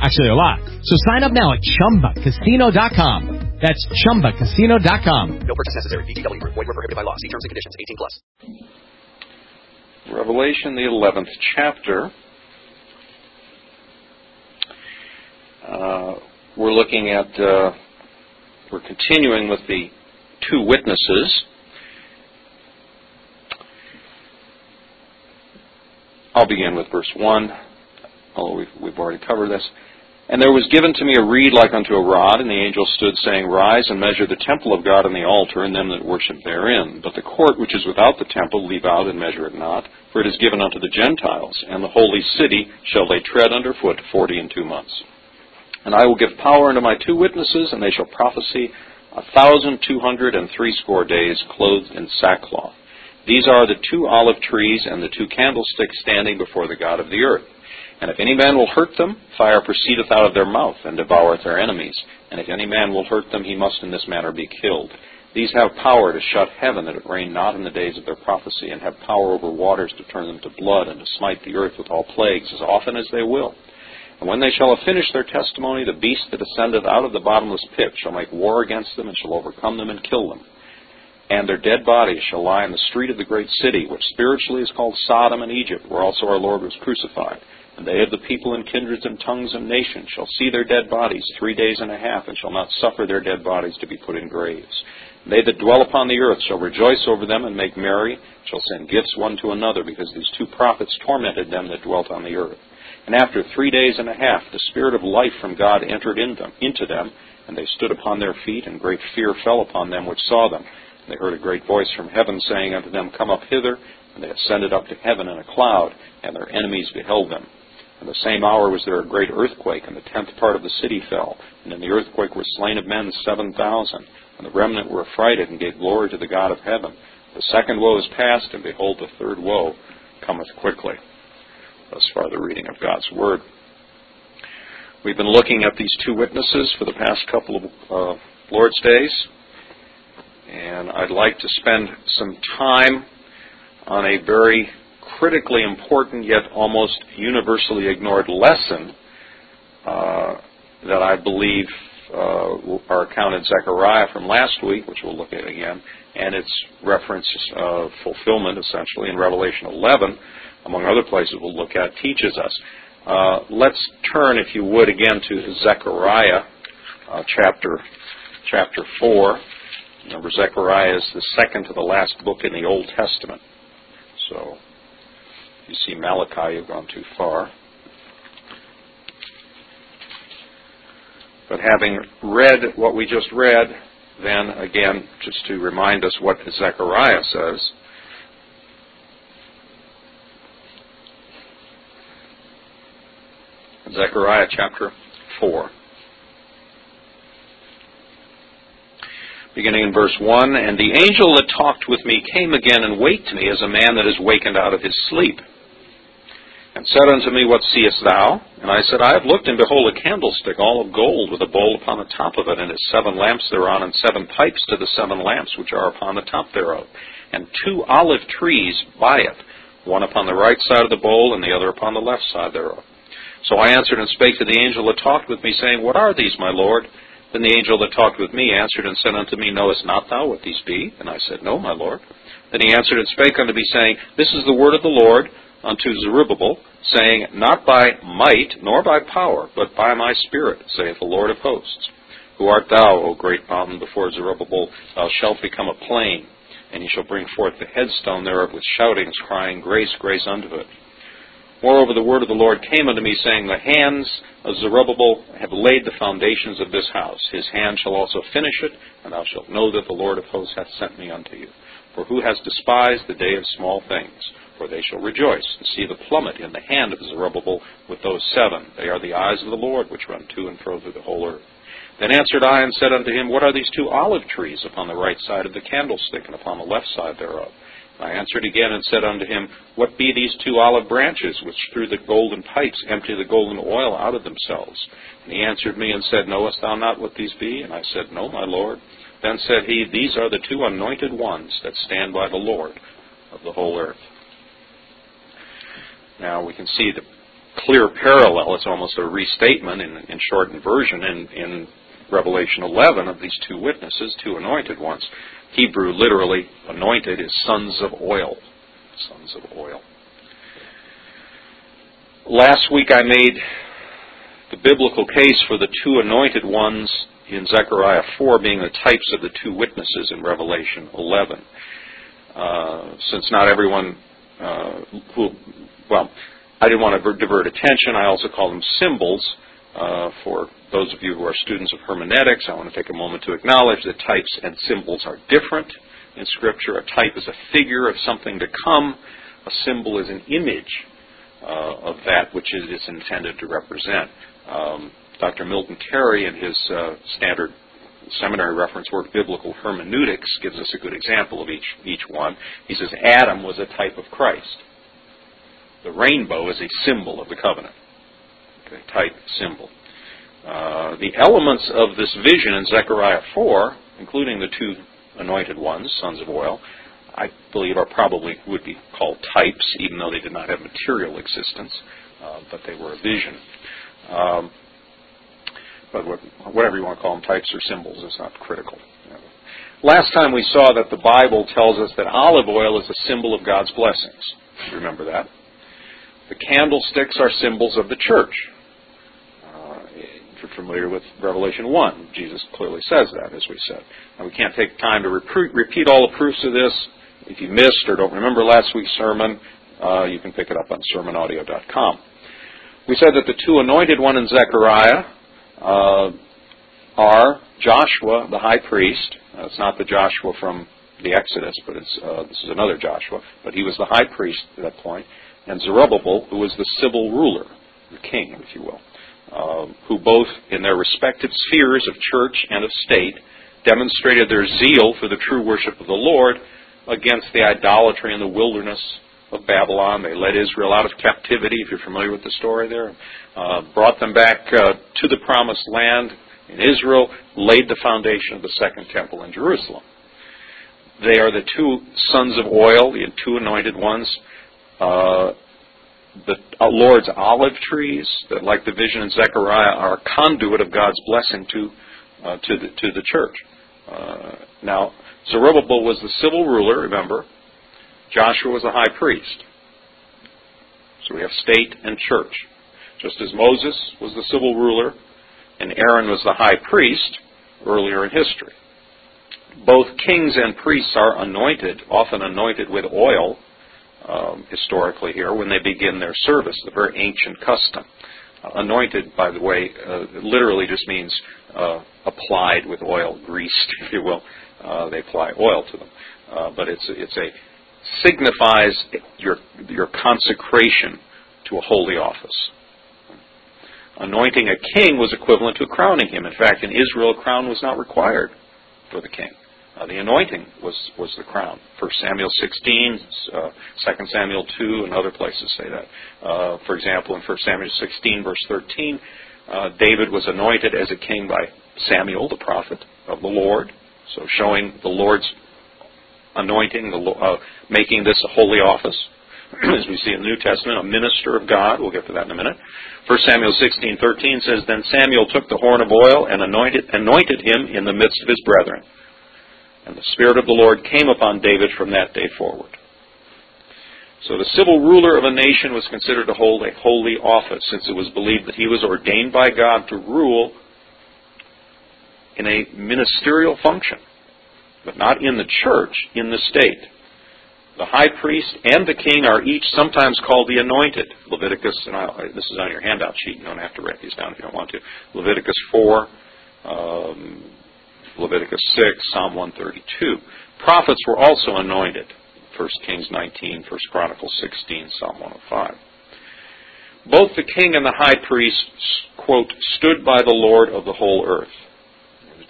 Actually, a lot. So sign up now at ChumbaCasino.com. That's ChumbaCasino.com. No purchase necessary. VGW Group. Void were prohibited by law. See terms and conditions. 18 plus. Revelation, the 11th chapter. Uh, we're looking at, uh, we're continuing with the two witnesses. I'll begin with verse 1, although we've, we've already covered this. And there was given to me a reed like unto a rod, and the angel stood, saying, Rise and measure the temple of God and the altar, and them that worship therein. But the court which is without the temple leave out and measure it not, for it is given unto the Gentiles, and the holy city shall they tread under foot forty and two months. And I will give power unto my two witnesses, and they shall prophesy a thousand two hundred and threescore days, clothed in sackcloth. These are the two olive trees and the two candlesticks standing before the God of the earth. And if any man will hurt them, fire proceedeth out of their mouth, and devoureth their enemies. And if any man will hurt them, he must in this manner be killed. These have power to shut heaven, that it rain not in the days of their prophecy, and have power over waters to turn them to blood, and to smite the earth with all plagues, as often as they will. And when they shall have finished their testimony, the beast that ascendeth out of the bottomless pit shall make war against them, and shall overcome them, and kill them. And their dead bodies shall lie in the street of the great city, which spiritually is called Sodom and Egypt, where also our Lord was crucified. And they of the people and kindreds and tongues and nations shall see their dead bodies three days and a half, and shall not suffer their dead bodies to be put in graves. And they that dwell upon the earth shall rejoice over them and make merry, shall send gifts one to another, because these two prophets tormented them that dwelt on the earth. And after three days and a half, the Spirit of life from God entered in them, into them, and they stood upon their feet, and great fear fell upon them which saw them. And they heard a great voice from heaven saying unto them, Come up hither. And they ascended up to heaven in a cloud, and their enemies beheld them. In the same hour was there a great earthquake, and the tenth part of the city fell. And in the earthquake were slain of men seven thousand. And the remnant were affrighted, and gave glory to the God of heaven. The second woe is past, and behold, the third woe cometh quickly. Thus far, the reading of God's Word. We've been looking at these two witnesses for the past couple of uh, Lord's days, and I'd like to spend some time on a very critically important yet almost universally ignored lesson uh, that I believe uh, are accounted Zechariah from last week, which we'll look at again, and its reference of fulfillment essentially in Revelation 11, among other places we'll look at, teaches us. Uh, let's turn, if you would, again to Zechariah uh, chapter chapter four. Remember, Zechariah is the second to the last book in the Old Testament. So you see Malachi, you've gone too far. But having read what we just read, then again, just to remind us what Zechariah says. Zechariah chapter 4. beginning in verse 1 And the angel that talked with me came again and waked me as a man that is wakened out of his sleep. And said unto me, What seest thou? And I said, I have looked, and behold, a candlestick all of gold, with a bowl upon the top of it, and its seven lamps thereon, and seven pipes to the seven lamps which are upon the top thereof, and two olive trees by it, one upon the right side of the bowl, and the other upon the left side thereof. So I answered and spake to the angel that talked with me, saying, What are these, my Lord? Then the angel that talked with me answered and said unto me, Knowest not thou what these be? And I said, No, my Lord. Then he answered and spake unto me, saying, This is the word of the Lord unto Zerubbabel, saying, Not by might nor by power, but by my spirit, saith the Lord of hosts. Who art thou, O great mountain, before Zerubbabel? Thou shalt become a plain, and he shall bring forth the headstone thereof with shoutings, crying, Grace, grace unto it. Moreover, the word of the Lord came unto me, saying, The hands of Zerubbabel have laid the foundations of this house. His hand shall also finish it, and thou shalt know that the Lord of hosts hath sent me unto you. For who has despised the day of small things? They shall rejoice, and see the plummet in the hand of Zerubbabel with those seven. They are the eyes of the Lord, which run to and fro through the whole earth. Then answered I and said unto him, What are these two olive trees upon the right side of the candlestick, and upon the left side thereof? I answered again and said unto him, What be these two olive branches which through the golden pipes empty the golden oil out of themselves? And he answered me and said, Knowest thou not what these be? And I said, No, my Lord. Then said he, These are the two anointed ones that stand by the Lord of the whole earth. Now we can see the clear parallel. It's almost a restatement in, in shortened version in, in Revelation 11 of these two witnesses, two anointed ones. Hebrew literally anointed is sons of oil. Sons of oil. Last week I made the biblical case for the two anointed ones in Zechariah 4 being the types of the two witnesses in Revelation 11. Uh, since not everyone uh, who, well, I didn't want to divert attention, I also call them symbols. Uh, for those of you who are students of hermeneutics, I want to take a moment to acknowledge that types and symbols are different in Scripture. A type is a figure of something to come. A symbol is an image uh, of that which it is intended to represent. Um, Dr. Milton Terry, in his uh, standard seminary reference work, Biblical Hermeneutics, gives us a good example of each, each one. He says Adam was a type of Christ. The rainbow is a symbol of the covenant type symbol. Uh, the elements of this vision in Zechariah 4, including the two anointed ones, sons of oil, I believe are probably would be called types, even though they did not have material existence, uh, but they were a vision. Um, but whatever you want to call them, types or symbols, is not critical. Last time we saw that the Bible tells us that olive oil is a symbol of God's blessings. Remember that? The candlesticks are symbols of the church If you're familiar with Revelation 1. Jesus clearly says that, as we said. And we can't take time to repeat all the proofs of this. If you missed or don't remember last week's sermon, uh, you can pick it up on sermonaudio.com. We said that the two anointed one in Zechariah uh, are Joshua, the high priest. Uh, it's not the Joshua from the Exodus, but it's, uh, this is another Joshua. But he was the high priest at that point. And Zerubbabel, who was the civil ruler, the king, if you will uh, who both in their respective spheres of church and of state demonstrated their zeal for the true worship of the Lord against the idolatry in the wilderness of Babylon. They led Israel out of captivity, if you're familiar with the story there, uh, brought them back uh, to the promised land in Israel, laid the foundation of the second temple in Jerusalem. They are the two sons of oil, the two anointed ones, uh, the uh, Lord's olive trees, that, like the vision in Zechariah, are a conduit of God's blessing to uh, to the to the church. Uh, now, Zerubbabel was the civil ruler. Remember, Joshua was a high priest. So we have state and church. Just as Moses was the civil ruler and Aaron was the high priest earlier in history. Both kings and priests are anointed, often anointed with oil um, historically here when they begin their service, the very ancient custom. Uh, anointed, by the way, uh, literally just means uh, applied with oil, greased, if you will. Uh, they apply oil to them, uh, but it's it's a signifies your your consecration to a holy office. Anointing a king was equivalent to crowning him. In fact, in Israel, a crown was not required for the king. Uh, the anointing was, was the crown. 1 Samuel 16, uh, 2 Samuel 2, and other places say that. Uh, for example, in 1 Samuel 16, verse 13, uh, David was anointed as a king by Samuel, the prophet of the Lord. So showing the Lord's anointing, the, uh, making this a holy office. as we see in the New Testament, a minister of God. We'll get to that in a minute. 1 Samuel 16:13 says, "Then Samuel took the horn of oil and anointed anointed him in the midst of his brethren." And the Spirit of the Lord came upon David from that day forward. So the civil ruler of a nation was considered to hold a holy office, since it was believed that he was ordained by God to rule in a ministerial function, but not in the church, in the state. The high priest and the king are each sometimes called the anointed. Leviticus, and I, this is on your handout sheet. You don't have to write these down if you don't want to. Leviticus 4, um, Leviticus 6, Psalm 132. Prophets were also anointed. 1 Kings 19, 1 Chronicles 16, Psalm 105. Both the king and the high priest, quote, stood by the Lord of the whole earth.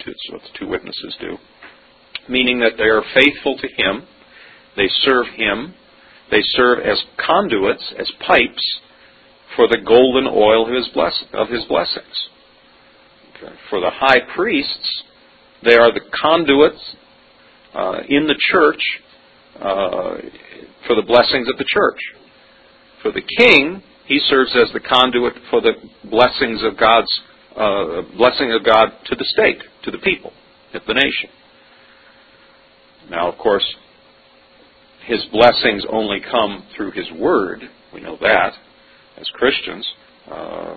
That's what the two witnesses do. Meaning that they are faithful to him They serve him. They serve as conduits, as pipes, for the golden oil of his, bless- of his blessings. Okay. For the high priests, they are the conduits uh, in the church uh, for the blessings of the church. For the king, he serves as the conduit for the blessings of God's uh, blessing of God to the state, to the people, to the nation. Now, of course, his blessings only come through his word. We know that as Christians. Uh,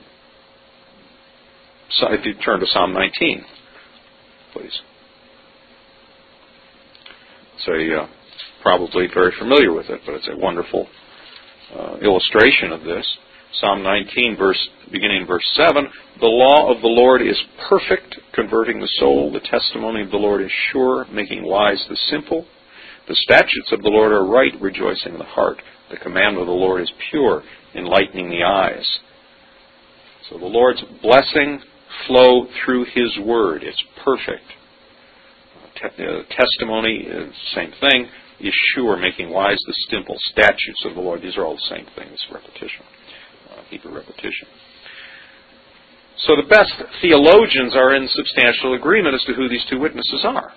so if you turn to Psalm 19, please. So you're uh, probably very familiar with it, but it's a wonderful uh, illustration of this. Psalm 19, verse, beginning verse 7, the law of the Lord is perfect, converting the soul. The testimony of the Lord is sure, making wise the simple. The statutes of the Lord are right, rejoicing the heart. The commandment of the Lord is pure, enlightening the eyes. So the Lord's blessing flow through His Word. It's perfect. Uh, testimony same thing. Is sure, making wise the simple. Statutes of the Lord. These are all the same thing. Repetition. Hebrew repetition. So the best theologians are in substantial agreement as to who these two witnesses are.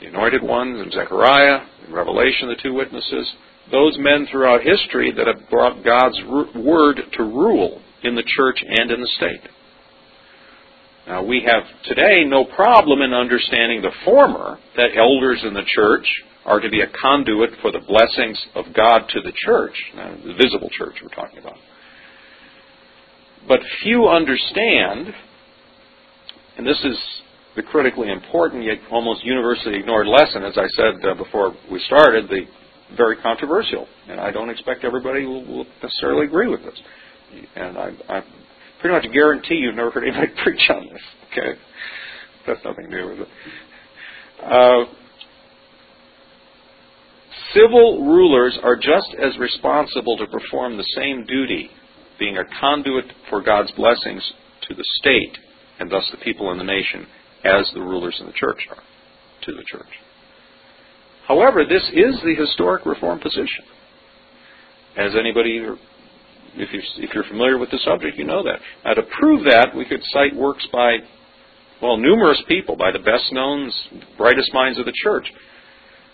The anointed ones in Zechariah, in Revelation, the two witnesses, those men throughout history that have brought God's word to rule in the church and in the state. Now, we have today no problem in understanding the former, that elders in the church are to be a conduit for the blessings of God to the church, the visible church we're talking about. But few understand, and this is the critically important yet almost universally ignored lesson, as I said uh, before we started, the very controversial. And I don't expect everybody will, will necessarily agree with this. And I, I pretty much guarantee you've never heard anybody preach on this. Okay, that's nothing new, is it? Uh, civil rulers are just as responsible to perform the same duty, being a conduit for God's blessings to the state and thus the people in the nation, as the rulers in the church are to the church. However, this is the historic Reformed position. As anybody, if you're, if you're familiar with the subject, you know that. Now, to prove that, we could cite works by, well, numerous people, by the best known, brightest minds of the church.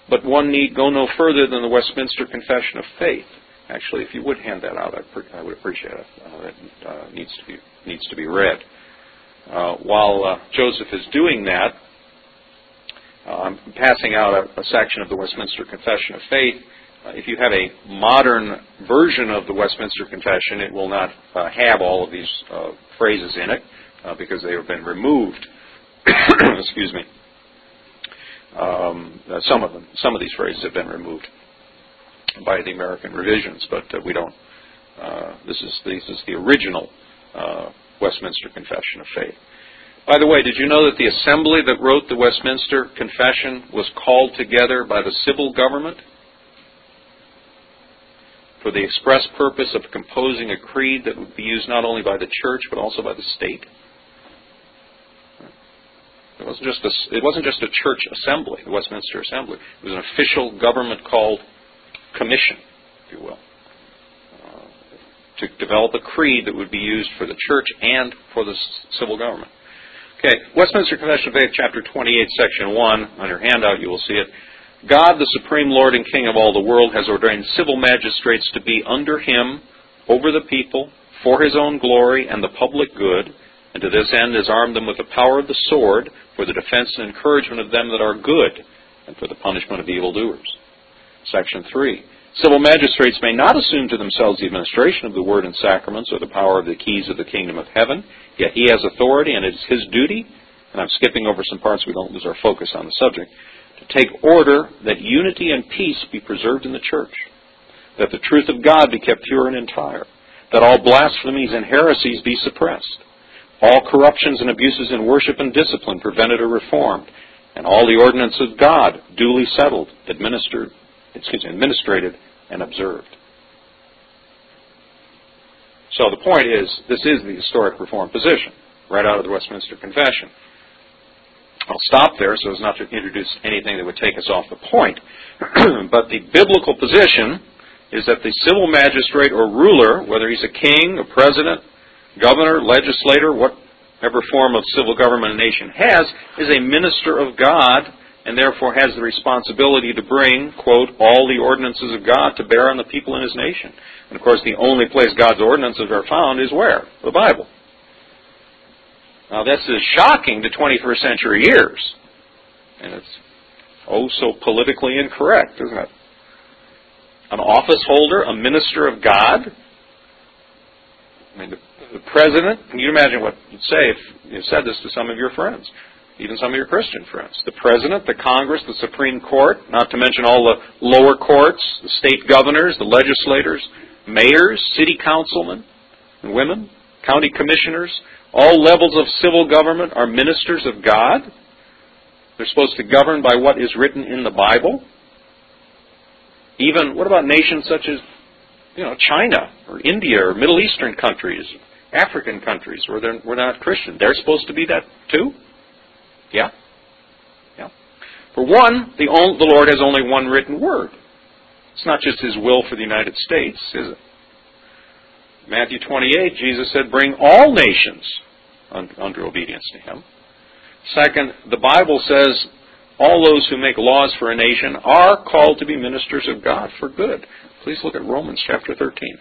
But one need go no further than the Westminster Confession of Faith. Actually, if you would hand that out, I would appreciate it. Uh, it uh, needs to be needs to be read. Uh, while uh, Joseph is doing that, uh, I'm passing out a, a, section of the Westminster Confession of Faith. Uh, if you have a modern version of the Westminster Confession, it will not have all of these phrases in it because they have been removed. Excuse me. Um, uh, some of them, some of these phrases have been removed by the American revisions, but uh, we don't. Uh, this is this is the original Westminster Confession of Faith. By the way, did you know that the assembly that wrote the Westminster Confession was called together by the civil government for the express purpose of composing a creed that would be used not only by the church but also by the state? It wasn't just a, it wasn't just a church assembly, the Westminster Assembly. It was an official government called commission, if you will uh, to develop a creed that would be used for the church and for the civil government. Okay, Westminster Confession of Faith, chapter 28, section 1. On your handout, you will see it. God, the supreme Lord and King of all the world, has ordained civil magistrates to be under him, over the people, for his own glory and the public good, and to this end has armed them with the power of the sword for the defense and encouragement of them that are good, and for the punishment of evildoers. Section 3. Civil magistrates may not assume to themselves the administration of the word and sacraments or the power of the keys of the kingdom of heaven, yet he has authority and it is his duty, and I'm skipping over some parts so we don't lose our focus on the subject, to take order that unity and peace be preserved in the church, that the truth of God be kept pure and entire, that all blasphemies and heresies be suppressed, all corruptions and abuses in worship and discipline prevented or reformed, and all the ordinances of God duly settled, administered, excuse me, administrated and observed. So the point is, this is the historic reform position, right out of the Westminster Confession. I'll stop there so as not to introduce anything that would take us off the point. but the biblical position is that the civil magistrate or ruler, whether he's a king, a president, governor, legislator, whatever form of civil government a nation has, is a minister of God and therefore has the responsibility to bring, quote, all the ordinances of God to bear on the people in his nation. And of course, the only place God's ordinances are found is where? The Bible. Now, this is shocking to 21st century ears. And it's oh so politically incorrect, isn't it? An office holder, a minister of God. I mean, the, president, can you imagine what you'd say if you said this to some of your friends? even some of your Christian friends. The President, the Congress, the Supreme Court, not to mention all the lower courts, the state governors, the legislators, mayors, city councilmen and women, county commissioners, all levels of civil government are ministers of God. They're supposed to govern by what is written in the Bible. Even, what about nations such as, you know, China or India or Middle Eastern countries, African countries where they're, we're not Christian? They're supposed to be that too? Yeah? Yeah. For one, the, only, the Lord has only one written word. It's not just His will for the United States, is it? Matthew 28, Jesus said, Bring all nations under obedience to Him. Second, the Bible says all those who make laws for a nation are called to be ministers of God for good. Please look at Romans chapter 13.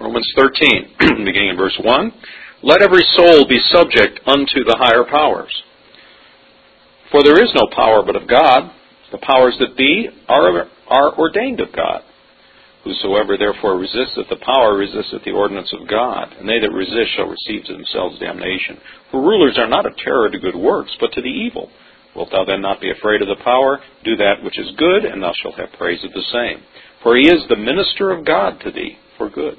Romans 13, beginning in verse 1. Let every soul be subject unto the higher powers. For there is no power but of God. The powers that be are, are ordained of God. Whosoever therefore resisteth the power resisteth the ordinance of God, and they that resist shall receive to themselves damnation. For rulers are not a terror to good works, but to the evil. Wilt thou then not be afraid of the power? Do that which is good, and thou shalt have praise of the same. For he is the minister of God to thee for good.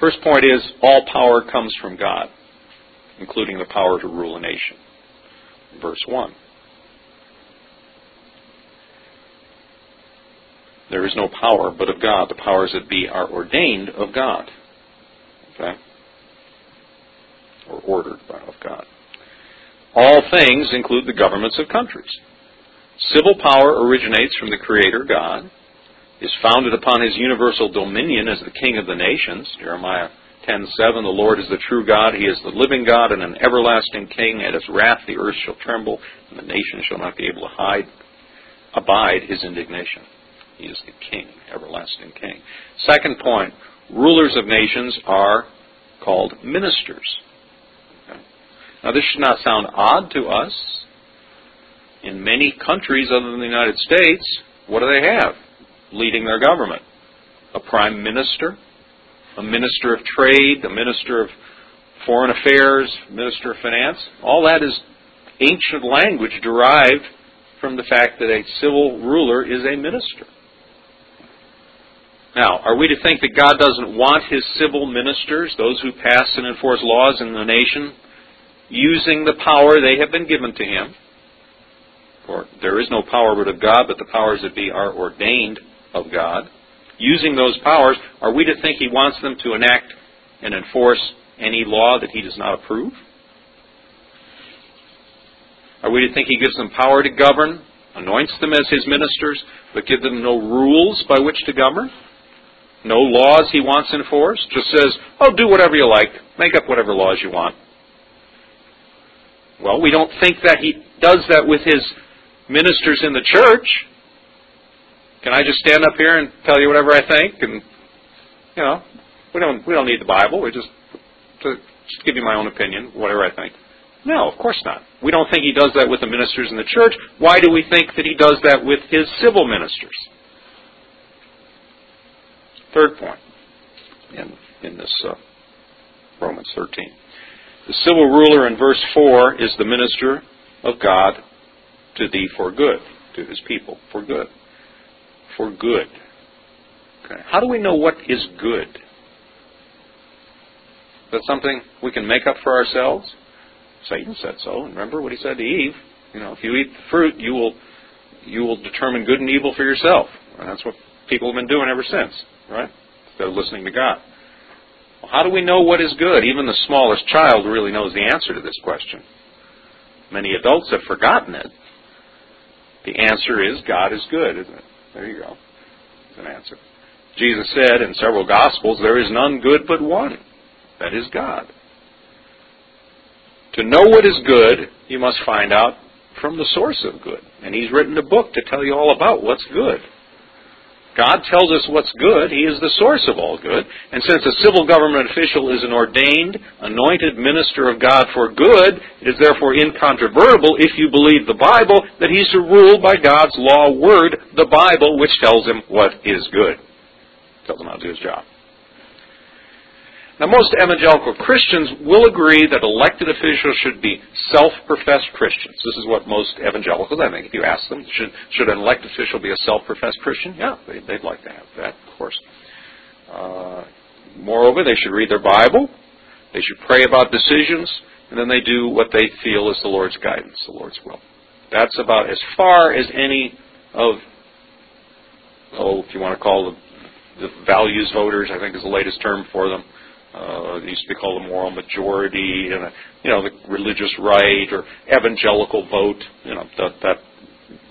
First point is all power comes from God, including the power to rule a nation. Verse 1. There is no power but of God. The powers that be are ordained of God. Okay? Or ordered by of God. All things include the governments of countries. Civil power originates from the Creator God is founded upon his universal dominion as the king of the nations. Jeremiah 10:7 The Lord is the true God, he is the living God and an everlasting king. At his wrath the earth shall tremble and the nations shall not be able to hide abide his indignation. He is the king, everlasting king. Second point, rulers of nations are called ministers. Okay. Now this should not sound odd to us. In many countries other than the United States, what do they have? Leading their government. A prime minister, a minister of trade, a minister of foreign affairs, minister of finance. All that is ancient language derived from the fact that a civil ruler is a minister. Now, are we to think that God doesn't want his civil ministers, those who pass and enforce laws in the nation, using the power they have been given to him? For there is no power but of God, but the powers that be are ordained of God, using those powers, are we to think He wants them to enact and enforce any law that He does not approve? Are we to think He gives them power to govern, anoints them as His ministers, but give them no rules by which to govern? No laws He wants enforced? Just says, oh, do whatever you like, make up whatever laws you want. Well, we don't think that He does that with His ministers in the church. Can I just stand up here and tell you whatever I think? And you know, we don't we don't need the Bible. We just to just give you my own opinion, whatever I think. No, of course not. We don't think he does that with the ministers in the church. Why do we think that he does that with his civil ministers? Third point in, in this uh, Romans 13. The civil ruler in verse 4 is the minister of God to thee for good, to his people, for good. For good. Okay. How do we know what is good? Is that something we can make up for ourselves? Satan said so. And Remember what he said to Eve? You know, if you eat the fruit, you will you will determine good and evil for yourself. And that's what people have been doing ever since, right? Instead of listening to God. Well, how do we know what is good? Even the smallest child really knows the answer to this question. Many adults have forgotten it. The answer is God is good, isn't it? There you go. It's an answer. Jesus said in several Gospels, There is none good but one. That is God. To know what is good, you must find out from the source of good. And He's written a book to tell you all about what's good. God tells us what's good. He is the source of all good. And since a civil government official is an ordained, anointed minister of God for good, it is therefore incontrovertible, if you believe the Bible, that he's to rule by God's law word, the Bible, which tells him what is good. Tells him how to do his job. Now, most evangelical Christians will agree that elected officials should be self-professed Christians. This is what most evangelicals, I think, if you ask them, should, should an elected official be a self-professed Christian? Yeah, they, would like to have that, of course. Uh, moreover, they should read their Bible. They should pray about decisions, and then they do what they feel is the Lord's guidance, the Lord's will. That's about as far as any of, oh, if you want to call the, the values voters, I think is the latest term for them uh, used to be called a moral majority, and you know the religious right or evangelical vote, you know that, that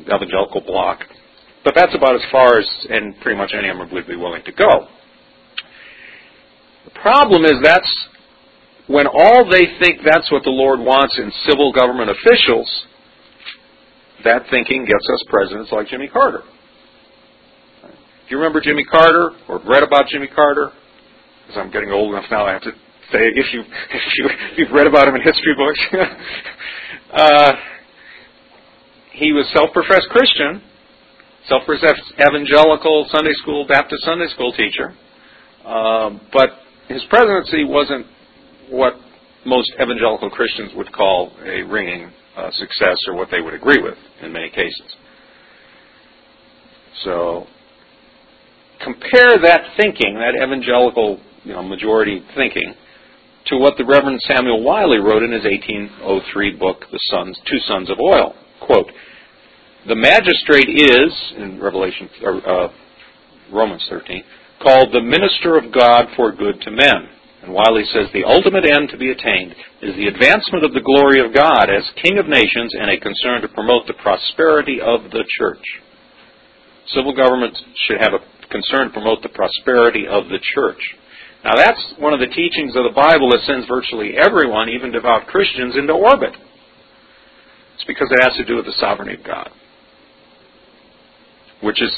evangelical bloc. But that's about as far as, and pretty much any of them would be willing to go. The problem is that's when all they think that's what the Lord wants in civil government officials. That thinking gets us presidents like Jimmy Carter. Do you remember Jimmy Carter or read about Jimmy Carter? Because I'm getting old enough now, I have to say if you if you you've read about him in history books. uh, he was self-professed Christian, self-professed evangelical Sunday school Baptist Sunday school teacher, um, but his presidency wasn't what most evangelical Christians would call a ringing uh, success or what they would agree with in many cases. So compare that thinking, that evangelical you know, majority thinking to what the Reverend Samuel Wylie wrote in his 1803 book, The Sons, Two Sons of Oil. Quote, the magistrate is, in Revelation, or, uh, Romans 13, called the minister of God for good to men. And Wiley says the ultimate end to be attained is the advancement of the glory of God as King of nations and a concern to promote the prosperity of the church. Civil government should have a concern to promote the prosperity of the church. Now that's one of the teachings of the Bible that sends virtually everyone, even devout Christians, into orbit. It's because it has to do with the sovereignty of God, which is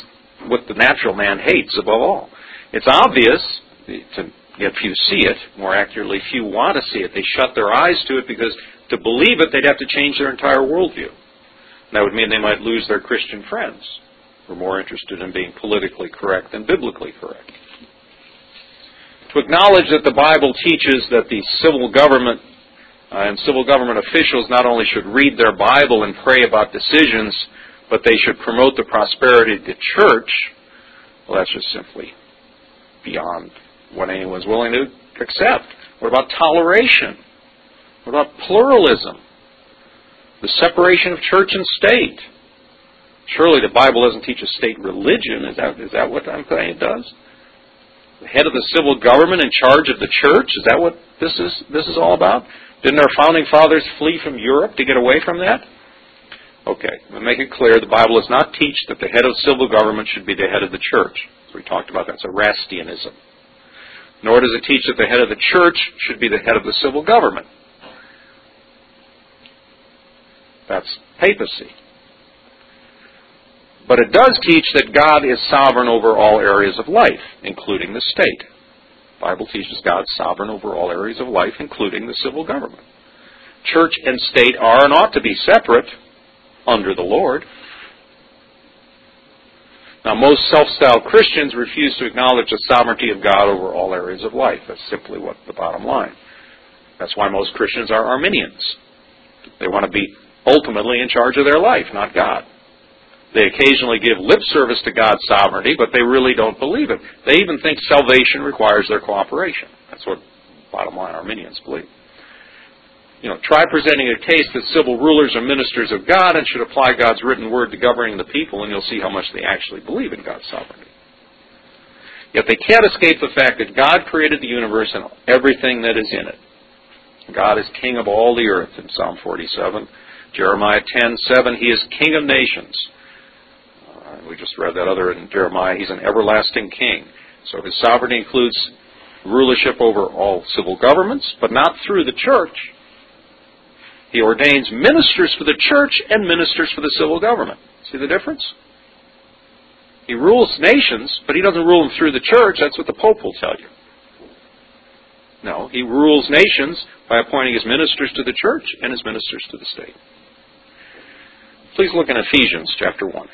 what the natural man hates above all. It's obvious, to, yet few see it. More accurately, few want to see it. They shut their eyes to it because to believe it, they'd have to change their entire worldview. And That would mean they might lose their Christian friends who are more interested in being politically correct than biblically correct to acknowledge that the Bible teaches that the civil government uh, and civil government officials not only should read their Bible and pray about decisions, but they should promote the prosperity of the church, well, that's just simply beyond what anyone's willing to accept. What about toleration? What about pluralism? The separation of church and state. Surely the Bible doesn't teach a state religion. Is that, is that what I'm saying it does? Head of the civil government in charge of the church? Is that what this is this is all about? Didn't our founding fathers flee from Europe to get away from that? Okay, let me make it clear the Bible does not teach that the head of civil government should be the head of the church. So we talked about that. It's Erastianism. Nor does it teach that the head of the church should be the head of the civil government. That's papacy. But it does teach that God is sovereign over all areas of life, including the state. The Bible teaches God sovereign over all areas of life, including the civil government. church and state are and ought to be separate under the Lord. Now, most self-styled Christians refuse to acknowledge the sovereignty of God over all areas of life. That's simply what the bottom line. That's why most Christians are Arminians. They want to be ultimately in charge of their life, not God. They occasionally give lip service to God's sovereignty, but they really don't believe it. They even think salvation requires their cooperation. That's what bottom line Arminians believe. You know, try presenting a case that civil rulers are ministers of God and should apply God's written word to governing the people, and you'll see how much they actually believe in God's sovereignty. Yet they can't escape the fact that God created the universe and everything that is in it. God is king of all the earth in Psalm 47. Jeremiah 10:7, he is king of nations. We just read that other in Jeremiah, he's an everlasting king. So his sovereignty includes rulership over all civil governments, but not through the church. He ordains ministers for the church and ministers for the civil government. See the difference? He rules nations, but he doesn't rule them through the church. That's what the Pope will tell you. No, he rules nations by appointing his ministers to the church and his ministers to the state. Please look in Ephesians chapter 1.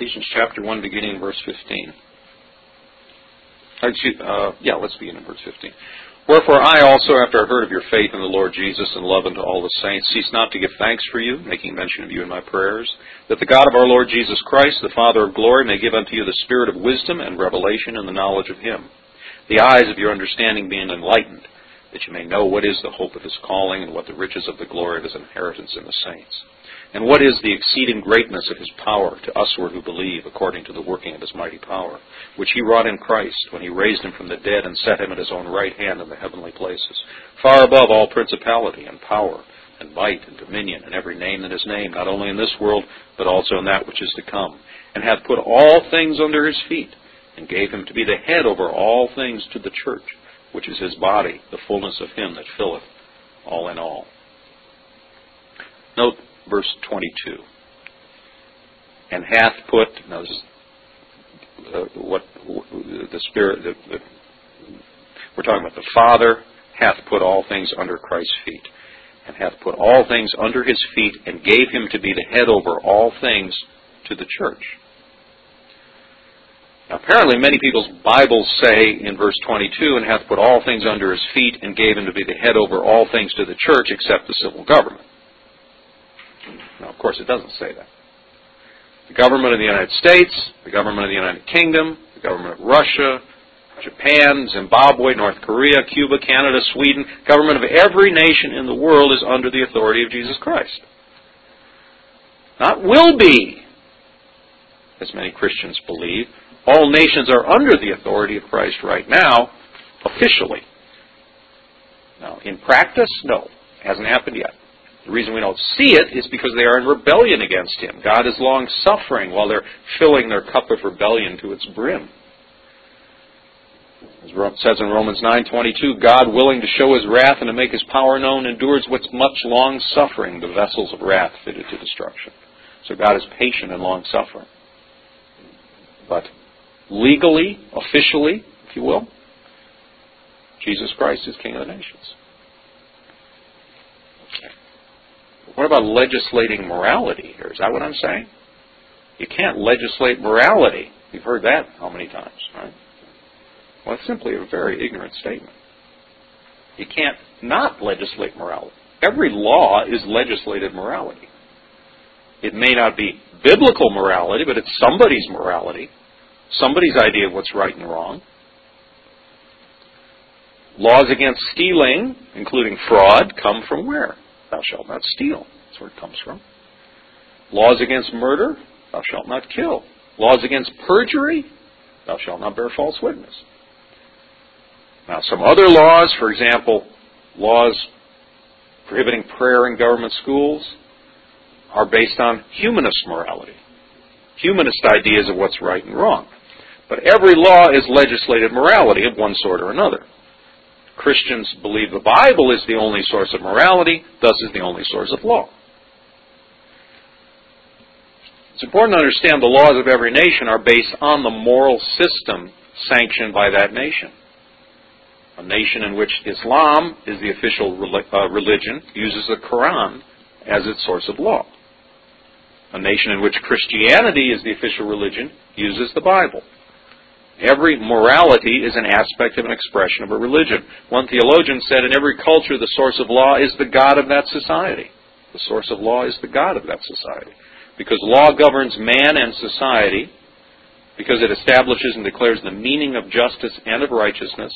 Ephesians chapter 1, beginning in verse 15. Excuse, uh, yeah, let's begin in verse 15. Wherefore I also, after I heard of your faith in the Lord Jesus and love unto all the saints, cease not to give thanks for you, making mention of you in my prayers, that the God of our Lord Jesus Christ, the Father of glory, may give unto you the spirit of wisdom and revelation in the knowledge of him, the eyes of your understanding being enlightened, that you may know what is the hope of his calling and what the riches of the glory of his inheritance in the saints and what is the exceeding greatness of his power to usward who believe, according to the working of his mighty power, which he wrought in Christ when he raised him from the dead and set him at his own right hand in the heavenly places, far above all principality and power and might and dominion and every name that is named, not only in this world, but also in that which is to come, and hath put all things under his feet, and gave him to be the head over all things to the church, which is his body, the fullness of him that filleth all in all. Note verse 22. And hath put, now this is uh, what the Spirit, the, the, we're talking about the Father hath put all things under Christ's feet, and hath put all things under his feet, and gave him to be the head over all things to the church. Now, apparently, many people's Bibles say in verse 22, and hath put all things under his feet, and gave him to be the head over all things to the church, except the civil government. Now, of course, it doesn't say that. The government of the United States, the government of the United Kingdom, the government of Russia, Japan, Zimbabwe, North Korea, Cuba, Canada, Sweden, government of every nation in the world is under the authority of Jesus Christ. Not will be, as many Christians believe. All nations are under the authority of Christ right now, officially. Now, in practice, no. It hasn't happened yet. The reason we don't see it is because they are in rebellion against Him. God is long suffering while they're filling their cup of rebellion to its brim. As it says in Romans 9:22, God, willing to show His wrath and to make His power known, endures with much long suffering the vessels of wrath fitted to destruction. So God is patient and long suffering. But legally, officially, if you will, Jesus Christ is King of the nations. What about legislating morality here? Is that what I'm saying? You can't legislate morality. You've heard that how many times, right? Well, it's simply a very ignorant statement. You can't not legislate morality. Every law is legislated morality. It may not be biblical morality, but it's somebody's morality, somebody's idea of what's right and wrong. Laws against stealing, including fraud, come from where? Thou shalt not steal. That's where it comes from. Laws against murder, thou shalt not kill. Laws against perjury, thou shalt not bear false witness. Now, some other laws, for example, laws prohibiting prayer in government schools, are based on humanist morality, humanist ideas of what's right and wrong. But every law is legislated morality of one sort or another. Christians believe the Bible is the only source of morality, thus is the only source of law. It's important to understand the laws of every nation are based on the moral system sanctioned by that nation. A nation in which Islam is the official uh, religion uses the Quran as its source of law. A nation in which Christianity is the official religion uses the Bible. Every morality is an aspect of an expression of a religion. One theologian said in every culture the source of law is the God of that society. The source of law is the God of that society. Because law governs man and society, because it establishes and declares the meaning of justice and of righteousness,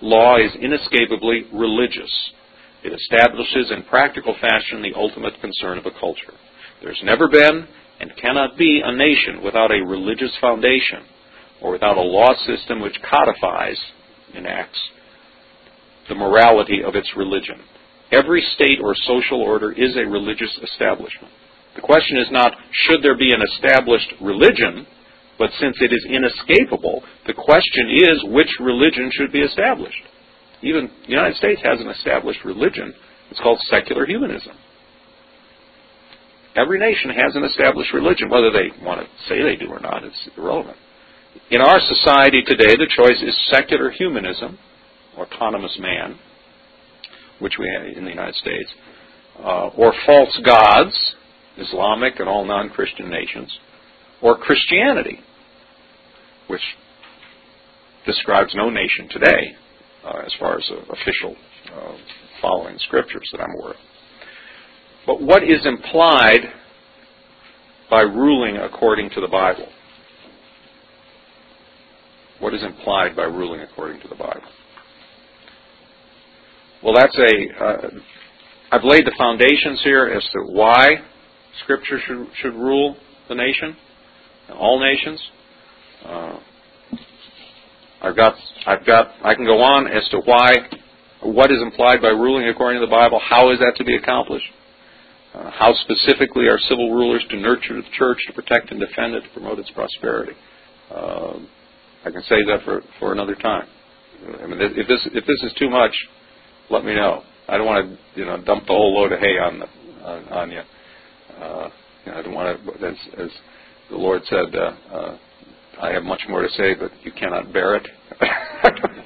law is inescapably religious. It establishes in practical fashion the ultimate concern of a culture. There's never been and cannot be a nation without a religious foundation or without a law system which codifies, enacts, the morality of its religion. Every state or social order is a religious establishment. The question is not, should there be an established religion, but since it is inescapable, the question is, which religion should be established? Even the United States has an established religion. It's called secular humanism. Every nation has an established religion. Whether they want to say they do or not, it's irrelevant. In our society today, the choice is secular humanism, autonomous man, which we have in the United States, uh, or false gods, Islamic and all non Christian nations, or Christianity, which describes no nation today uh, as far as uh, official uh, following scriptures that I'm aware of. But what is implied by ruling according to the Bible? What is implied by ruling according to the Bible? Well, that's a. Uh, I've laid the foundations here as to why Scripture should, should rule the nation, all nations. Uh, I've got, I've got, I can go on as to why, what is implied by ruling according to the Bible. How is that to be accomplished? Uh, how specifically are civil rulers to nurture the church, to protect and defend it, to promote its prosperity? Uh, I can save that for, for another time. I mean, if this if this is too much, let me know. I don't want to you know dump the whole load of hay on the, on, on you. Uh, you know, I don't want to, as, as the Lord said, uh, uh, I have much more to say, but you cannot bear it.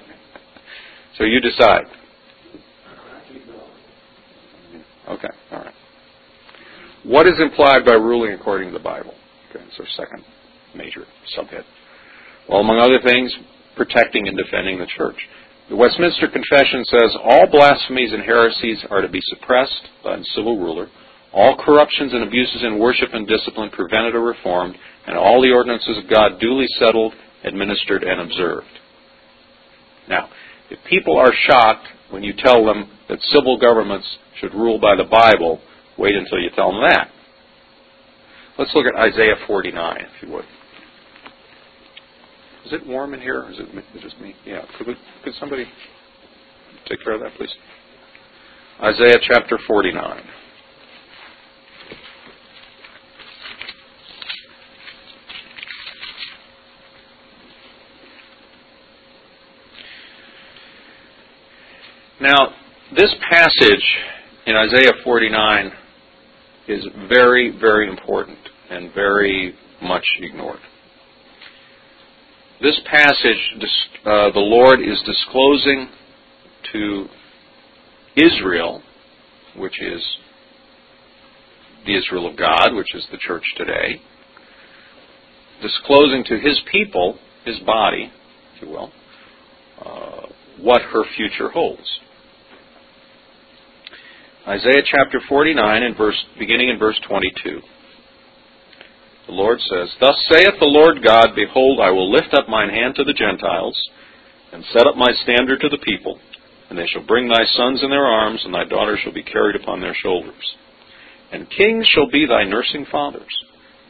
so you decide. Okay, all right. What is implied by ruling according to the Bible? Okay, our second major subhead. Well, among other things, protecting and defending the church. The Westminster Confession says all blasphemies and heresies are to be suppressed by the civil ruler, all corruptions and abuses in worship and discipline prevented or reformed, and all the ordinances of God duly settled, administered, and observed. Now, if people are shocked when you tell them that civil governments should rule by the Bible, wait until you tell them that. Let's look at Isaiah 49, if you would. Is it warm in here? Is it just me? Yeah. Could, we, could somebody take care of that, please? Isaiah chapter 49. Now, this passage in Isaiah 49 is very, very important and very much ignored. This passage, uh, the Lord is disclosing to Israel, which is the Israel of God, which is the church today, disclosing to his people, his body, if you will, uh, what her future holds. Isaiah chapter 49 and verse, beginning in verse 22. The Lord says, Thus saith the Lord God, Behold, I will lift up mine hand to the Gentiles, and set up my standard to the people, and they shall bring thy sons in their arms, and thy daughters shall be carried upon their shoulders. And kings shall be thy nursing fathers,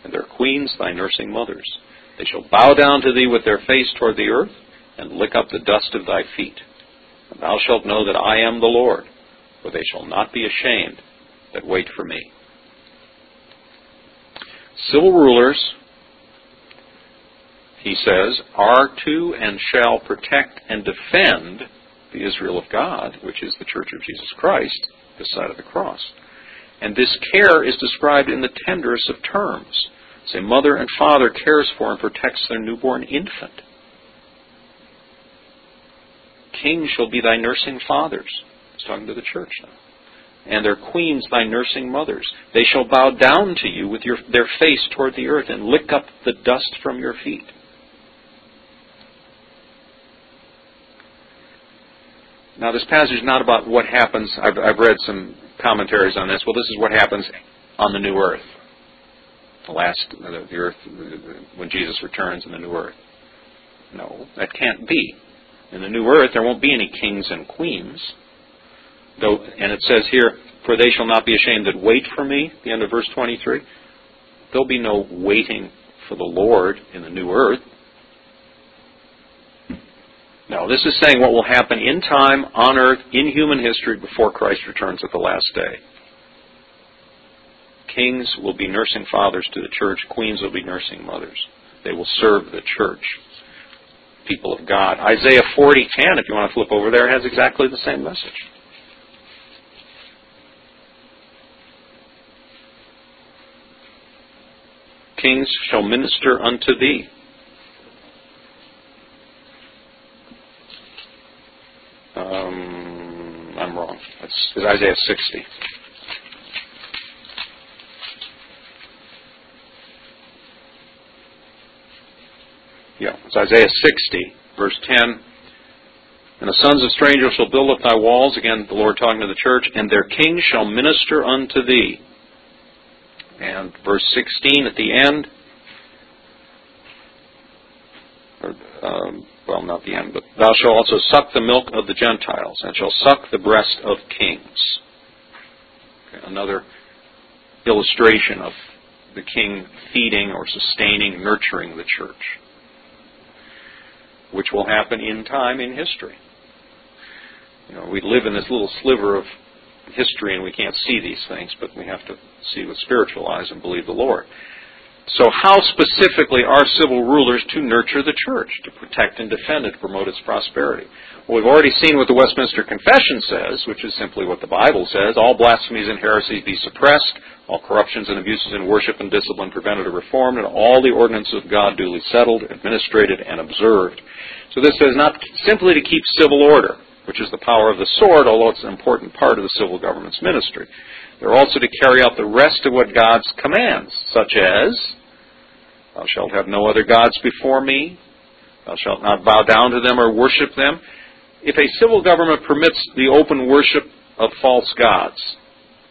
and their queens thy nursing mothers. They shall bow down to thee with their face toward the earth, and lick up the dust of thy feet. And thou shalt know that I am the Lord for they shall not be ashamed that wait for me. Civil rulers, he says, are to and shall protect and defend the Israel of God, which is the Church of Jesus Christ, this side of the cross. And this care is described in the tenderest of terms. Say, mother and father cares for and protects their newborn infant. Kings shall be thy nursing fathers. He's talking to the church now. And their queens thy nursing mothers. They shall bow down to you with your, their face toward the earth and lick up the dust from your feet. Now, this passage is not about what happens. I've, I've read some commentaries on this. Well, this is what happens on the new earth. The last, the earth, when Jesus returns in the new earth. No, that can't be. In the new earth, there won't be any kings and queens. Though, and it says here, for they shall not be ashamed that wait for me, the end of verse 23. There'll be no waiting for the Lord in the new earth. No, this is saying what will happen in time, on earth, in human history before Christ returns at the last day. Kings will be nursing fathers to the church, queens will be nursing mothers. They will serve the church people of God. Isaiah 40:10, if you want to flip over there, has exactly the same message. Kings shall minister unto thee. Um, I'm wrong. It's Isaiah 60. Yeah, it's Isaiah 60, verse 10. And the sons of strangers shall build up thy walls, again, the Lord talking to the church, and their kings shall minister unto thee. And verse 16 at the end, or, um, well, not the end, but thou shalt also suck the milk of the Gentiles, and shall suck the breast of kings. Okay, another illustration of the king feeding or sustaining, nurturing the church which will happen in time in history. You know, we live in this little sliver of history and we can't see these things, but we have to see with spiritual eyes and believe the Lord. So, how specifically are civil rulers to nurture the church, to protect and defend it, to promote its prosperity? Well, we've already seen what the Westminster Confession says, which is simply what the Bible says all blasphemies and heresies be suppressed, all corruptions and abuses in worship and discipline prevented or reformed, and all the ordinances of God duly settled, administrated, and observed. So, this says not simply to keep civil order, which is the power of the sword, although it's an important part of the civil government's ministry. They're also to carry out the rest of what God's commands, such as, Thou shalt have no other gods before me, thou shalt not bow down to them or worship them. If a civil government permits the open worship of false gods,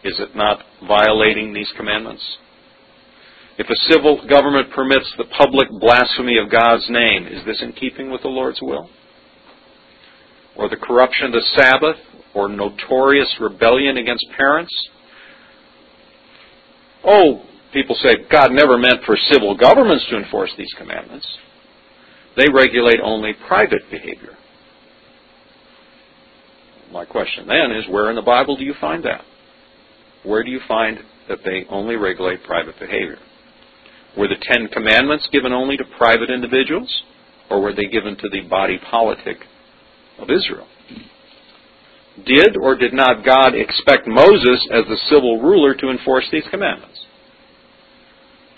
is it not violating these commandments? If a civil government permits the public blasphemy of God's name, is this in keeping with the Lord's will? Or the corruption of the Sabbath, or notorious rebellion against parents? Oh, people say God never meant for civil governments to enforce these commandments. They regulate only private behavior. My question then is where in the Bible do you find that? Where do you find that they only regulate private behavior? Were the Ten Commandments given only to private individuals, or were they given to the body politic of Israel? Did or did not God expect Moses as the civil ruler to enforce these commandments?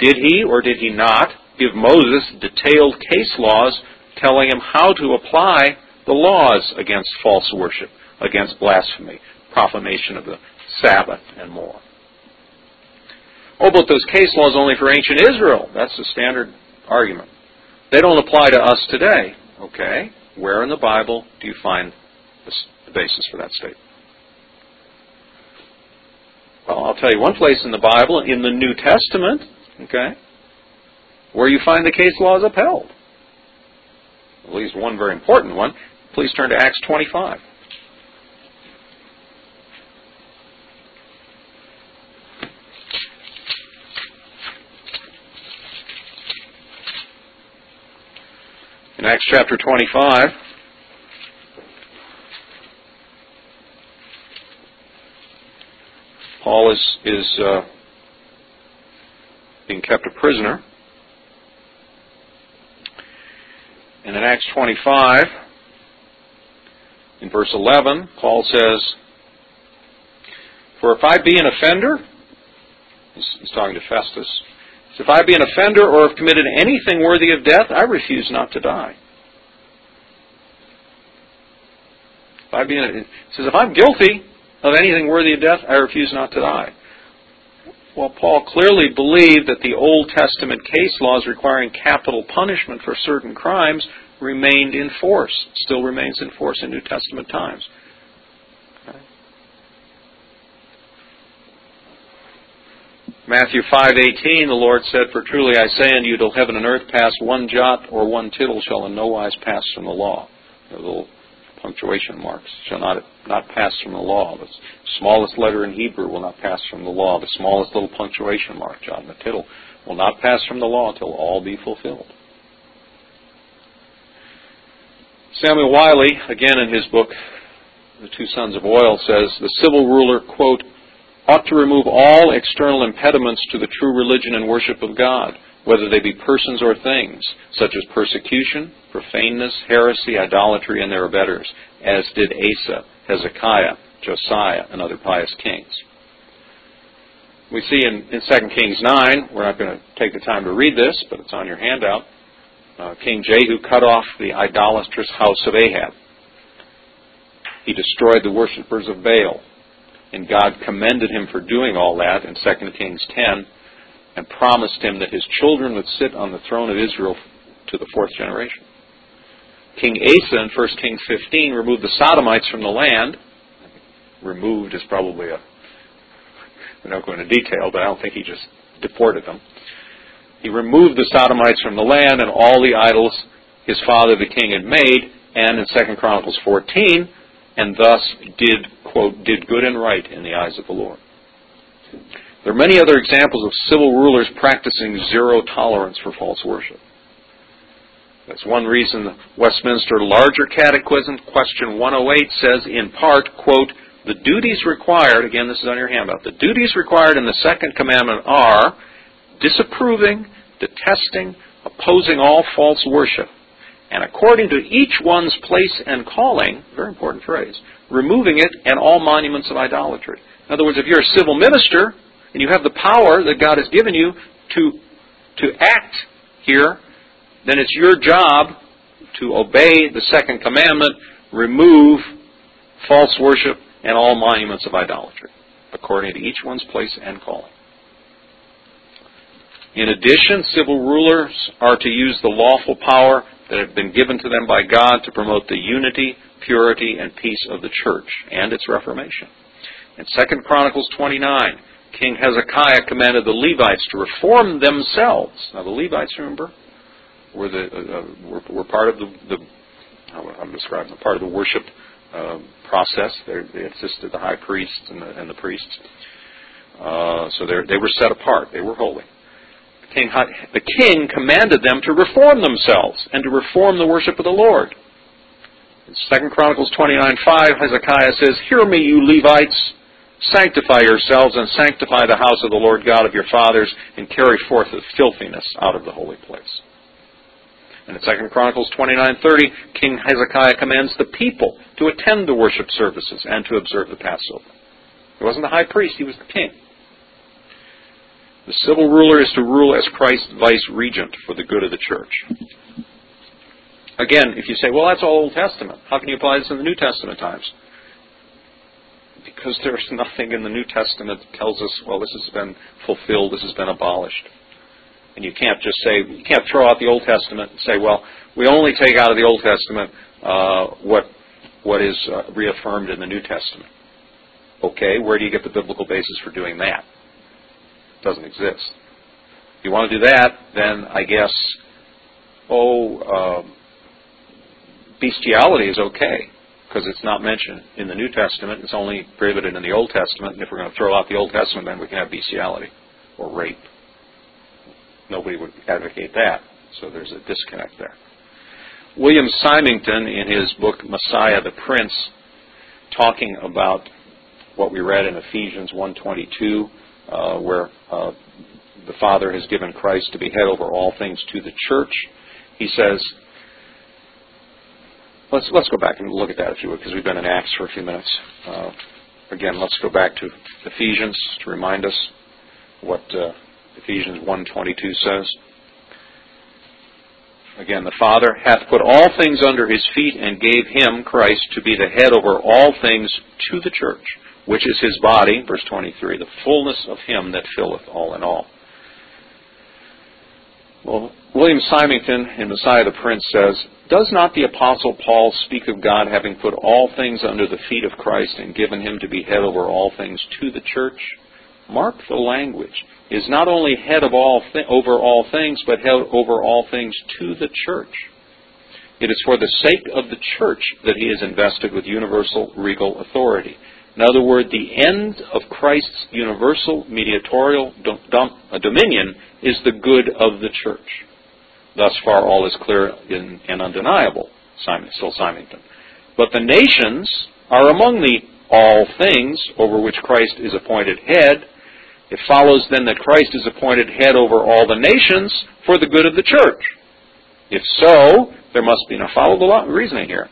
Did he or did he not give Moses detailed case laws telling him how to apply the laws against false worship, against blasphemy, profanation of the Sabbath, and more? Oh, but those case laws only for ancient Israel. That's the standard argument. They don't apply to us today. Okay, where in the Bible do you find the basis for that statement? Well, I'll tell you one place in the Bible, in the New Testament, okay, where you find the case law is upheld. At least one very important one. Please turn to Acts 25. In Acts chapter 25, Paul is, is uh, being kept a prisoner. And in Acts 25, in verse 11, Paul says, For if I be an offender, he's, he's talking to Festus, If I be an offender or have committed anything worthy of death, I refuse not to die. If I be an, it says, if I'm guilty of anything worthy of death, I refuse not to die. Well, Paul clearly believed that the Old Testament case laws requiring capital punishment for certain crimes remained in force, still remains in force in New Testament times. Matthew 5:18 the Lord said for truly I say unto you till heaven and earth pass one jot or one tittle shall in no wise pass from the law. The little punctuation marks shall not not pass from the law. The smallest letter in Hebrew will not pass from the law. The smallest little punctuation mark, jot and a tittle, will not pass from the law till all be fulfilled. Samuel Wylie, again in his book, The Two Sons of Oil, says the civil ruler, quote, ought to remove all external impediments to the true religion and worship of God, whether they be persons or things, such as persecution, profaneness, heresy, idolatry, and their abettors, as did Asa, Hezekiah, Josiah, and other pious kings. We see in, in 2 Kings 9, we're not going to take the time to read this, but it's on your handout. Uh, King Jehu cut off the idolatrous house of Ahab. He destroyed the worshippers of Baal. And God commended him for doing all that in 2 Kings 10 and promised him that his children would sit on the throne of Israel to the fourth generation. King Asa in 1 Kings 15 removed the Sodomites from the land. Removed is probably a, we don't go into detail, but I don't think he just deported them. He removed the Sodomites from the land and all the idols his father the king had made, and in 2 Chronicles 14, and thus did, quote, did good and right in the eyes of the Lord. There are many other examples of civil rulers practicing zero tolerance for false worship. That's one reason the Westminster Larger Catechism, question 108, says in part, quote, the duties required, again this is on your handout, the duties required in the second commandment are disapproving, detesting, opposing all false worship, and according to each one's place and calling, very important phrase, removing it and all monuments of idolatry. In other words, if you're a civil minister and you have the power that God has given you to, to act here, then it's your job to obey the second commandment, remove false worship and all monuments of idolatry, according to each one's place and calling. In addition, civil rulers are to use the lawful power that have been given to them by God to promote the unity, purity, and peace of the church and its reformation. In 2 Chronicles 29, King Hezekiah commanded the Levites to reform themselves. Now, the Levites, remember, were the uh, uh were, were, part of the, the I'm describing them, part of the worship uh, process. They, they assisted the high priest and the, and the priests. Uh, so they were set apart. They were holy. King, the king commanded them to reform themselves and to reform the worship of the Lord. 2 Chronicles 29:5, Hezekiah says, Hear me, you Levites, sanctify yourselves and sanctify the house of the Lord God of your fathers, and carry forth the filthiness out of the holy place. And in 2 Chronicles 29:30, King Hezekiah commands the people to attend the worship services and to observe the Passover. He wasn't the high priest, he was the king. The civil ruler is to rule as Christ's vice regent for the good of the church. Again, if you say, well, that's all Old Testament, how can you apply this in the New Testament times? Because there's nothing in the New Testament that tells us, well, this has been fulfilled, this has been abolished. And you can't just say, you can't throw out the Old Testament and say, well, we only take out of the Old Testament uh, what, what is uh, reaffirmed in the New Testament. Okay, where do you get the biblical basis for doing that? It doesn't exist. If you want to do that, then I guess, oh, um, bestiality is okay because it's not mentioned in the New Testament. It's only prohibited in the Old Testament. And if we're going to throw out the Old Testament, then we can have bestiality or rape. Nobody would advocate that. So there's a disconnect there. William Symington, in his book Messiah the Prince, talking about what we read in Ephesians 1:22, uh, where uh, the Father has given Christ to be head over all things to the church. He says, let's let's go back and look at that if you would, because we've been in Acts for a few minutes. Uh, again, let's go back to Ephesians to remind us what uh, Ephesians 1.22 says. Again, the Father hath put all things under his feet and gave him, Christ, to be the head over all things to the church, which is his body, verse 23, the fullness of him that filleth all in all. Well, William Symington in Messiah the Prince says, Does not the Apostle Paul speak of God having put all things under the feet of Christ and given him to be head over all things to the church? Mark the language. Is not only head of all th- over all things, but head over all things to the church. It is for the sake of the church that he is invested with universal regal authority. In other words, the end of Christ's universal mediatorial uh, dominion is the good of the church. Thus far, all is clear and undeniable, Simon, still Symington. But the nations are among the all things over which Christ is appointed head. It follows then that Christ is appointed head over all the nations for the good of the church. If so, there must be, now follow the reasoning here.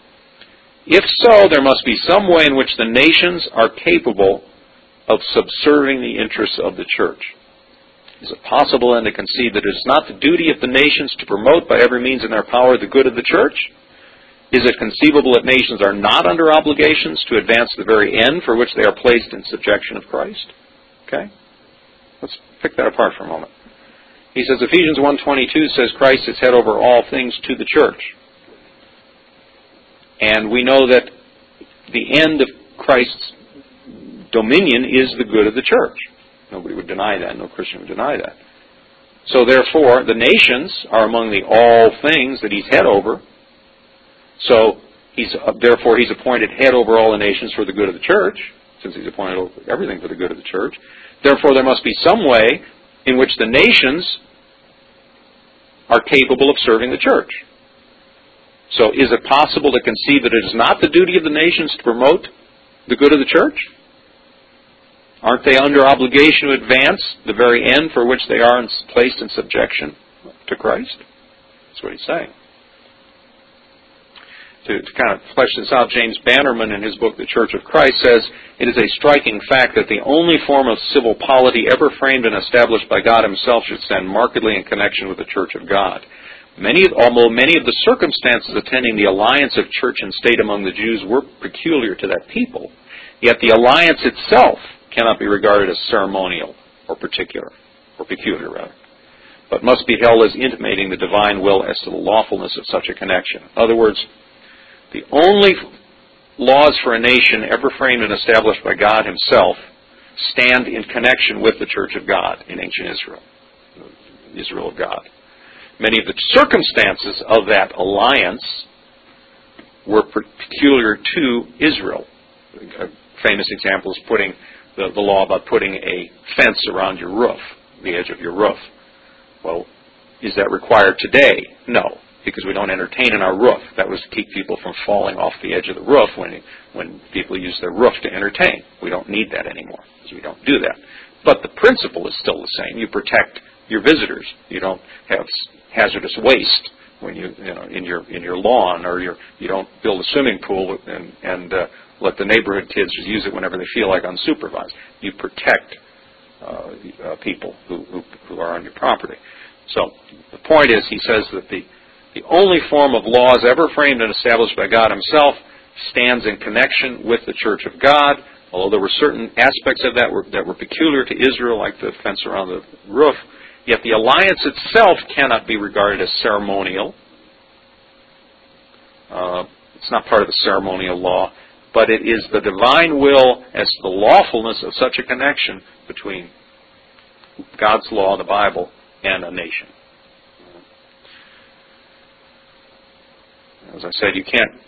If so, there must be some way in which the nations are capable of subserving the interests of the church. Is it possible then to conceive that it is not the duty of the nations to promote by every means in their power the good of the church? Is it conceivable that nations are not under obligations to advance the very end for which they are placed in subjection of Christ? Okay? Let's pick that apart for a moment. He says Ephesians 1:22 says Christ is head over all things to the church. And we know that the end of Christ's dominion is the good of the church. Nobody would deny that. No Christian would deny that. So therefore, the nations are among the all things that he's head over. So he's uh, therefore he's appointed head over all the nations for the good of the church, since he's appointed over everything for the good of the church. Therefore, there must be some way in which the nations are capable of serving the church. So is it possible to conceive that it is not the duty of the nations to promote the good of the church? Aren't they under obligation to advance the very end for which they are placed in subjection to Christ? That's what he's saying. To, to, kind of flesh this out, James Bannerman in his book, The Church of Christ, says it is a striking fact that the only form of civil polity ever framed and established by God Himself should stand markedly in connection with the Church of God. Many, although many of the circumstances attending the alliance of church and state among the Jews were peculiar to that people, yet the alliance itself cannot be regarded as ceremonial or particular, or peculiar rather, but must be held as intimating the divine will as to the lawfulness of such a connection. In other words, the only laws for a nation ever framed and established by God Himself stand in connection with the Church of God in ancient Israel, Israel of God. Many of the circumstances of that alliance were peculiar to Israel. A famous example is putting the, the law about putting a fence around your roof, the edge of your roof. Well, is that required today? No, because we don't entertain in our roof. That was to keep people from falling off the edge of the roof when when people use their roof to entertain. We don't need that anymore because we don't do that. But the principle is still the same. You protect your visitors. You don't have hazardous waste when you, you know in your in your lawn, or you you don't build a swimming pool and and uh, let the neighborhood kids just use it whenever they feel like unsupervised. You protect uh, uh, people who, who who are on your property. So the point is, he says that the the only form of laws ever framed and established by God Himself stands in connection with the Church of God. Although there were certain aspects of that were, that were peculiar to Israel, like the fence around the roof, Yet the alliance itself cannot be regarded as ceremonial. Uh, it's not part of the ceremonial law, but it is the divine will as to the lawfulness of such a connection between God's law, the Bible, and a nation. As I said, you can't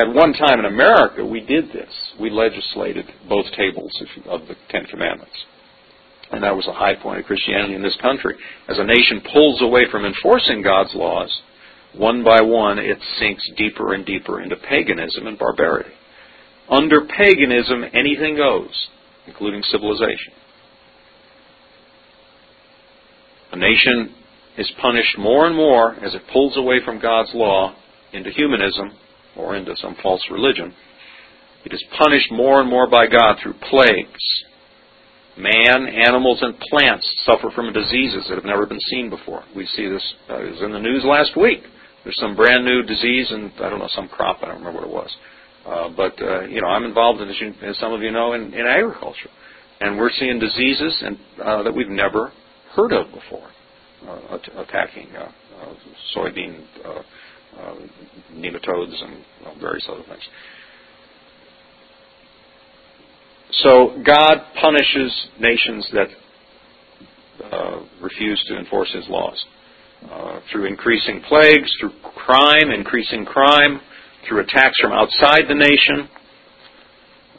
At one time in America, we did this. We legislated both tables of the Ten Commandments. And that was a high point of Christianity in this country. As a nation pulls away from enforcing God's laws, one by one it sinks deeper and deeper into paganism and barbarity. Under paganism, anything goes, including civilization. A nation is punished more and more as it pulls away from God's law into humanism or into some false religion. It is punished more and more by God through plagues. Man, animals, and plants suffer from diseases that have never been seen before. We see this uh, was in the news last week. There's some brand new disease, and I don't know some crop. I don't remember what it was. Uh, but uh, you know, I'm involved in, as, you, as some of you know, in, in agriculture, and we're seeing diseases and uh, that we've never heard of before uh, attacking uh, uh, soybean uh, uh, nematodes and well, various other things. So God punishes nations that uh, refuse to enforce His laws uh, through increasing plagues, through crime, increasing crime, through attacks from outside the nation,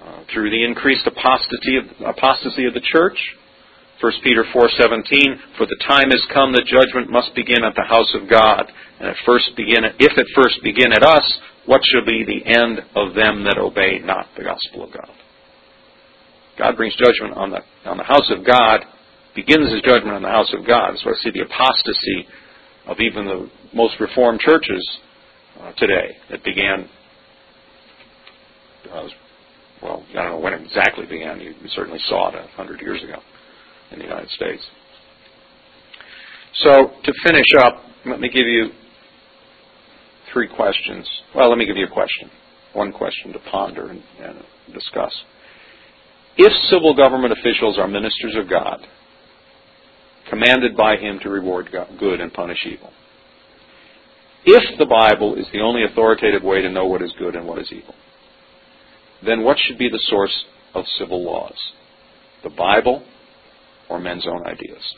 uh, through the increased apostasy of, apostasy of the church. 1 Peter 4:17 For the time has come that judgment must begin at the house of God and at first begin if it first begin at us what shall be the end of them that obey not the gospel of God God brings judgment on the on the house of God begins his judgment on the house of God so I see the apostasy of even the most reformed churches uh, today that began uh, well I don't know when it exactly began you certainly saw it a hundred years ago in the United States. So, to finish up, let me give you three questions. Well, let me give you a question. One question to ponder and, and discuss. If civil government officials are ministers of God, commanded by Him to reward good and punish evil, if the Bible is the only authoritative way to know what is good and what is evil, then what should be the source of civil laws? The Bible or men's own ideas.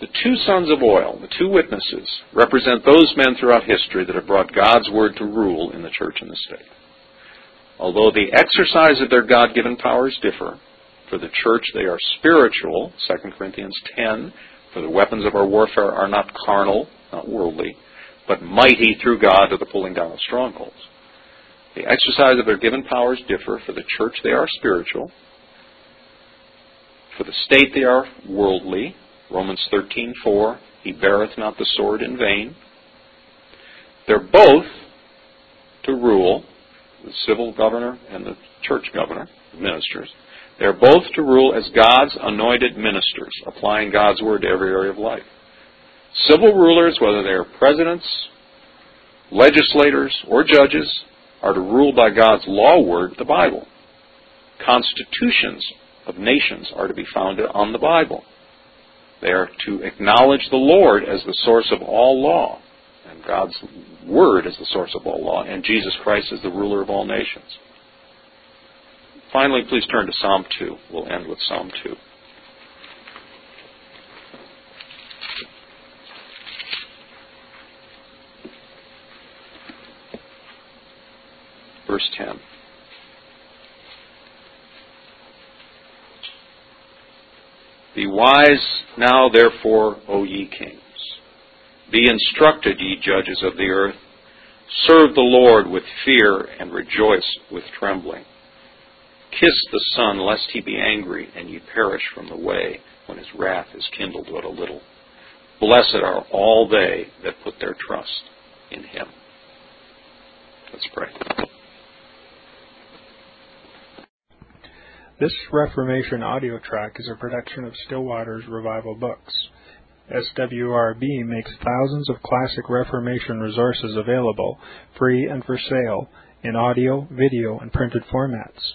The two sons of oil, the two witnesses, represent those men throughout history that have brought God's word to rule in the church and the state. Although the exercise of their God given powers differ, for the church they are spiritual, 2 Corinthians 10, for the weapons of our warfare are not carnal, not worldly, but mighty through God to the pulling down of strongholds. The exercise of their given powers differ. For the church, they are spiritual. For the state, they are worldly. Romans 13:4. He beareth not the sword in vain. They're both to rule, the civil governor and the church governor, the ministers. They're both to rule as God's anointed ministers, applying God's word to every area of life. Civil rulers, whether they are presidents, legislators, or judges, are to rule by God's law word, the Bible. Constitutions of nations are to be founded on the Bible. They are to acknowledge the Lord as the source of all law, and God's word as the source of all law, and Jesus Christ as the ruler of all nations. Finally, please turn to Psalm 2. We'll end with Psalm 2. verse 10. Be wise now, therefore, O ye kings. Be instructed, ye judges of the earth. Serve the Lord with fear and rejoice with trembling. Kiss the Son, lest he be angry and ye perish from the way when his wrath is kindled but a little. Blessed are all they that put their trust in him. Let's pray. This Reformation audio track is a production of Still Waters Revival Books. SWRB makes thousands of classic Reformation resources available, free and for sale, in audio, video, and printed formats.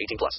18 plus.